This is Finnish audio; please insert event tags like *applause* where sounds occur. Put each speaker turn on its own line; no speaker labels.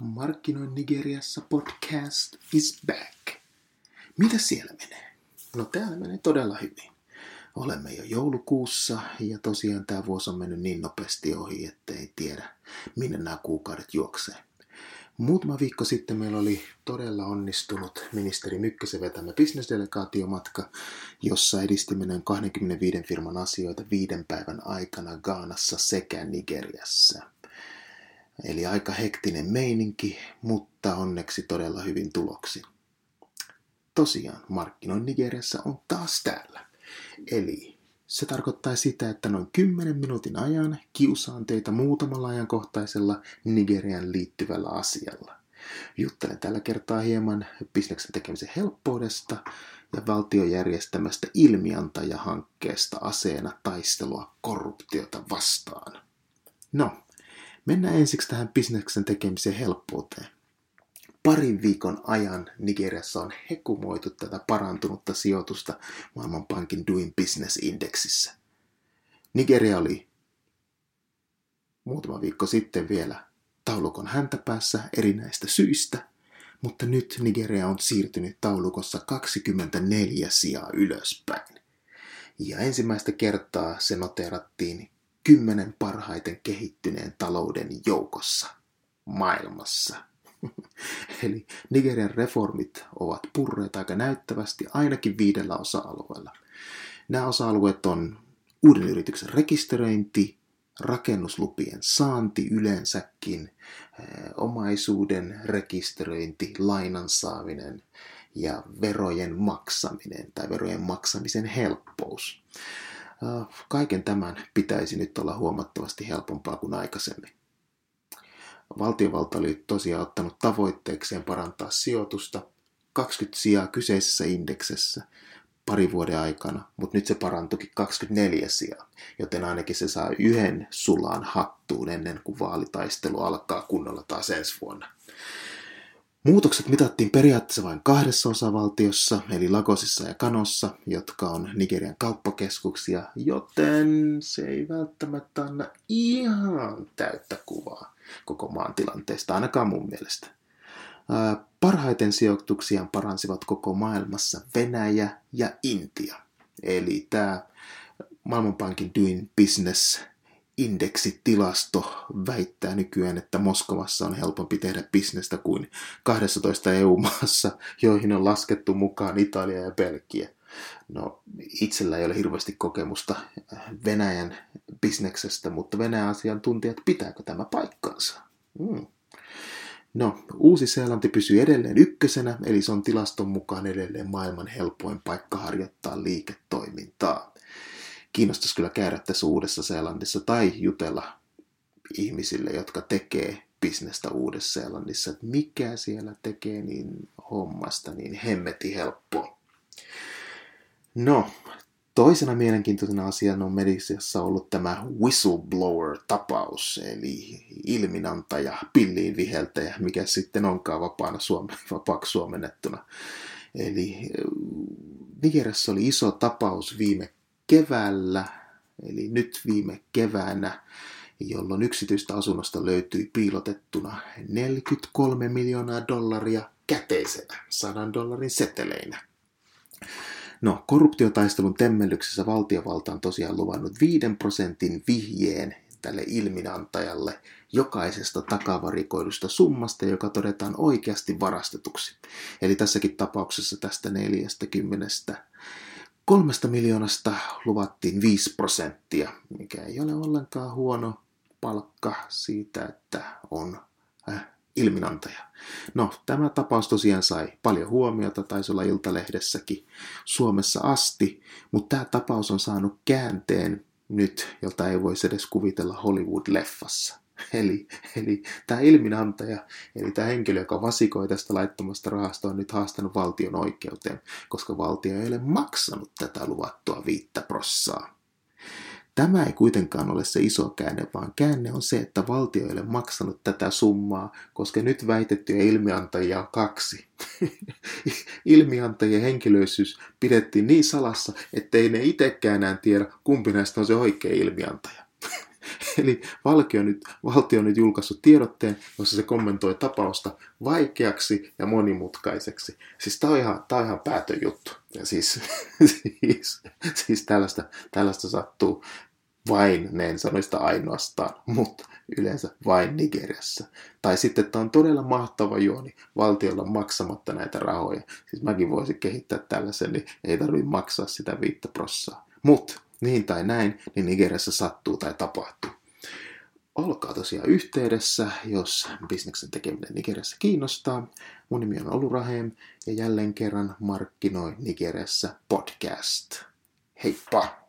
Markkinoin Nigeriassa podcast is back. Mitä siellä menee? No täällä menee todella hyvin. Olemme jo joulukuussa ja tosiaan tämä vuosi on mennyt niin nopeasti ohi, että ei tiedä minne nämä kuukaudet juoksee. Muutama viikko sitten meillä oli todella onnistunut ministeri Mykkäsen vetämä bisnesdelegaatiomatka, jossa edistimme noin 25 firman asioita viiden päivän aikana Gaanassa sekä Nigeriassa. Eli aika hektinen meininki, mutta onneksi todella hyvin tuloksi. Tosiaan, markkinoin Nigeriassa on taas täällä. Eli se tarkoittaa sitä, että noin 10 minuutin ajan kiusaan teitä muutamalla ajankohtaisella Nigerian liittyvällä asialla. Juttelen tällä kertaa hieman bisneksen tekemisen helppoudesta ja valtion järjestämästä ilmiantajahankkeesta aseena taistelua korruptiota vastaan. No, Mennään ensiksi tähän bisneksen tekemisen helppouteen. Parin viikon ajan Nigeriassa on hekumoitu tätä parantunutta sijoitusta Maailmanpankin Doing Business Indexissä. Nigeria oli muutama viikko sitten vielä taulukon häntäpäässä erinäistä syistä, mutta nyt Nigeria on siirtynyt taulukossa 24 sijaa ylöspäin. Ja ensimmäistä kertaa se noterattiin kymmenen parhaiten kehittyneen talouden joukossa maailmassa. *laughs* Eli Nigerian reformit ovat purreet aika näyttävästi ainakin viidellä osa-alueella. Nämä osa-alueet on uuden yrityksen rekisteröinti, rakennuslupien saanti yleensäkin, eh, omaisuuden rekisteröinti, lainan saaminen ja verojen maksaminen tai verojen maksamisen helppous. Äh, kaiken tämän pitäisi nyt olla huomattavasti helpompaa kuin aikaisemmin. Valtiovalta oli tosiaan ottanut tavoitteekseen parantaa sijoitusta 20 sijaa kyseisessä indeksessä pari vuoden aikana, mutta nyt se parantukin 24 sijaa, joten ainakin se saa yhden sulaan hattuun ennen kuin vaalitaistelu alkaa kunnolla taas ensi vuonna. Muutokset mitattiin periaatteessa vain kahdessa osavaltiossa, eli Lagosissa ja Kanossa, jotka on Nigerian kauppakeskuksia, joten se ei välttämättä anna ihan täyttä kuvaa koko maan tilanteesta, ainakaan mun mielestä. Parhaiten sijoituksia paransivat koko maailmassa Venäjä ja Intia. Eli tämä Maailmanpankin Doing Business indeksitilasto väittää nykyään, että Moskovassa on helpompi tehdä bisnestä kuin 12 EU-maassa, joihin on laskettu mukaan Italia ja Belgia. No, itsellä ei ole hirveästi kokemusta Venäjän bisneksestä, mutta Venäjän asiantuntijat, pitääkö tämä paikkansa? Hmm. No, Uusi-Seelanti pysyy edelleen ykkösenä, eli se on tilaston mukaan edelleen maailman helpoin paikka harjoittaa liiketoimintaa kiinnostaisi kyllä käydä tässä Uudessa Seelannissa tai jutella ihmisille, jotka tekee bisnestä Uudessa Seelannissa, että mikä siellä tekee niin hommasta niin hemmeti helppoa. No, toisena mielenkiintoisena asiana on medisiassa ollut tämä whistleblower-tapaus, eli ilminantaja, pilliin viheltäjä, mikä sitten onkaan vapaana Suome, *laughs* vapaaksi suomennettuna. Eli Nigeriassa oli iso tapaus viime keväällä, eli nyt viime keväänä, jolloin yksityistä asunnosta löytyi piilotettuna 43 miljoonaa dollaria käteisenä, 100 dollarin seteleinä. No, korruptiotaistelun temmellyksessä valtiovalta on tosiaan luvannut 5 prosentin vihjeen tälle ilminantajalle jokaisesta takavarikoidusta summasta, joka todetaan oikeasti varastetuksi. Eli tässäkin tapauksessa tästä 40 Kolmesta miljoonasta luvattiin 5 prosenttia, mikä ei ole ollenkaan huono palkka siitä, että on äh, ilminantaja. No, tämä tapaus tosiaan sai paljon huomiota, taisi olla Iltalehdessäkin Suomessa asti, mutta tämä tapaus on saanut käänteen nyt, jota ei voisi edes kuvitella Hollywood-leffassa. Eli, eli tämä ilminantaja, eli tämä henkilö, joka vasikoi tästä laittomasta rahasta, on nyt haastanut valtion oikeuteen, koska valtio ei ole maksanut tätä luvattua viittä prossaa. Tämä ei kuitenkaan ole se iso käänne, vaan käänne on se, että valtio ei ole maksanut tätä summaa, koska nyt väitettyjä ilmiantajia on kaksi. *laughs* Ilmiantajien henkilöisyys pidettiin niin salassa, ettei ne itsekään enää tiedä, kumpi näistä on se oikea ilmiantaja. *laughs* Eli valtio on, nyt, valtio on nyt julkaissut tiedotteen, jossa se kommentoi tapausta vaikeaksi ja monimutkaiseksi. Siis tämä on ihan, tää on ihan päätön juttu. Ja siis, *laughs* siis, siis tällaista, tällaista sattuu vain, ne en sano sitä ainoastaan, mutta yleensä vain Nigeriassa. Tai sitten, että on todella mahtava juoni valtiolla maksamatta näitä rahoja. Siis mäkin voisin kehittää tällaisen, niin ei tarvitse maksaa sitä viittä prossaa. Mutta niin tai näin, niin Nigeriassa sattuu tai tapahtuu. Olkaa tosiaan yhteydessä, jos bisneksen tekeminen Nigeriassa kiinnostaa. Mun nimi on Olu Rahem ja jälleen kerran markkinoi Nigeriassa podcast. Heippa!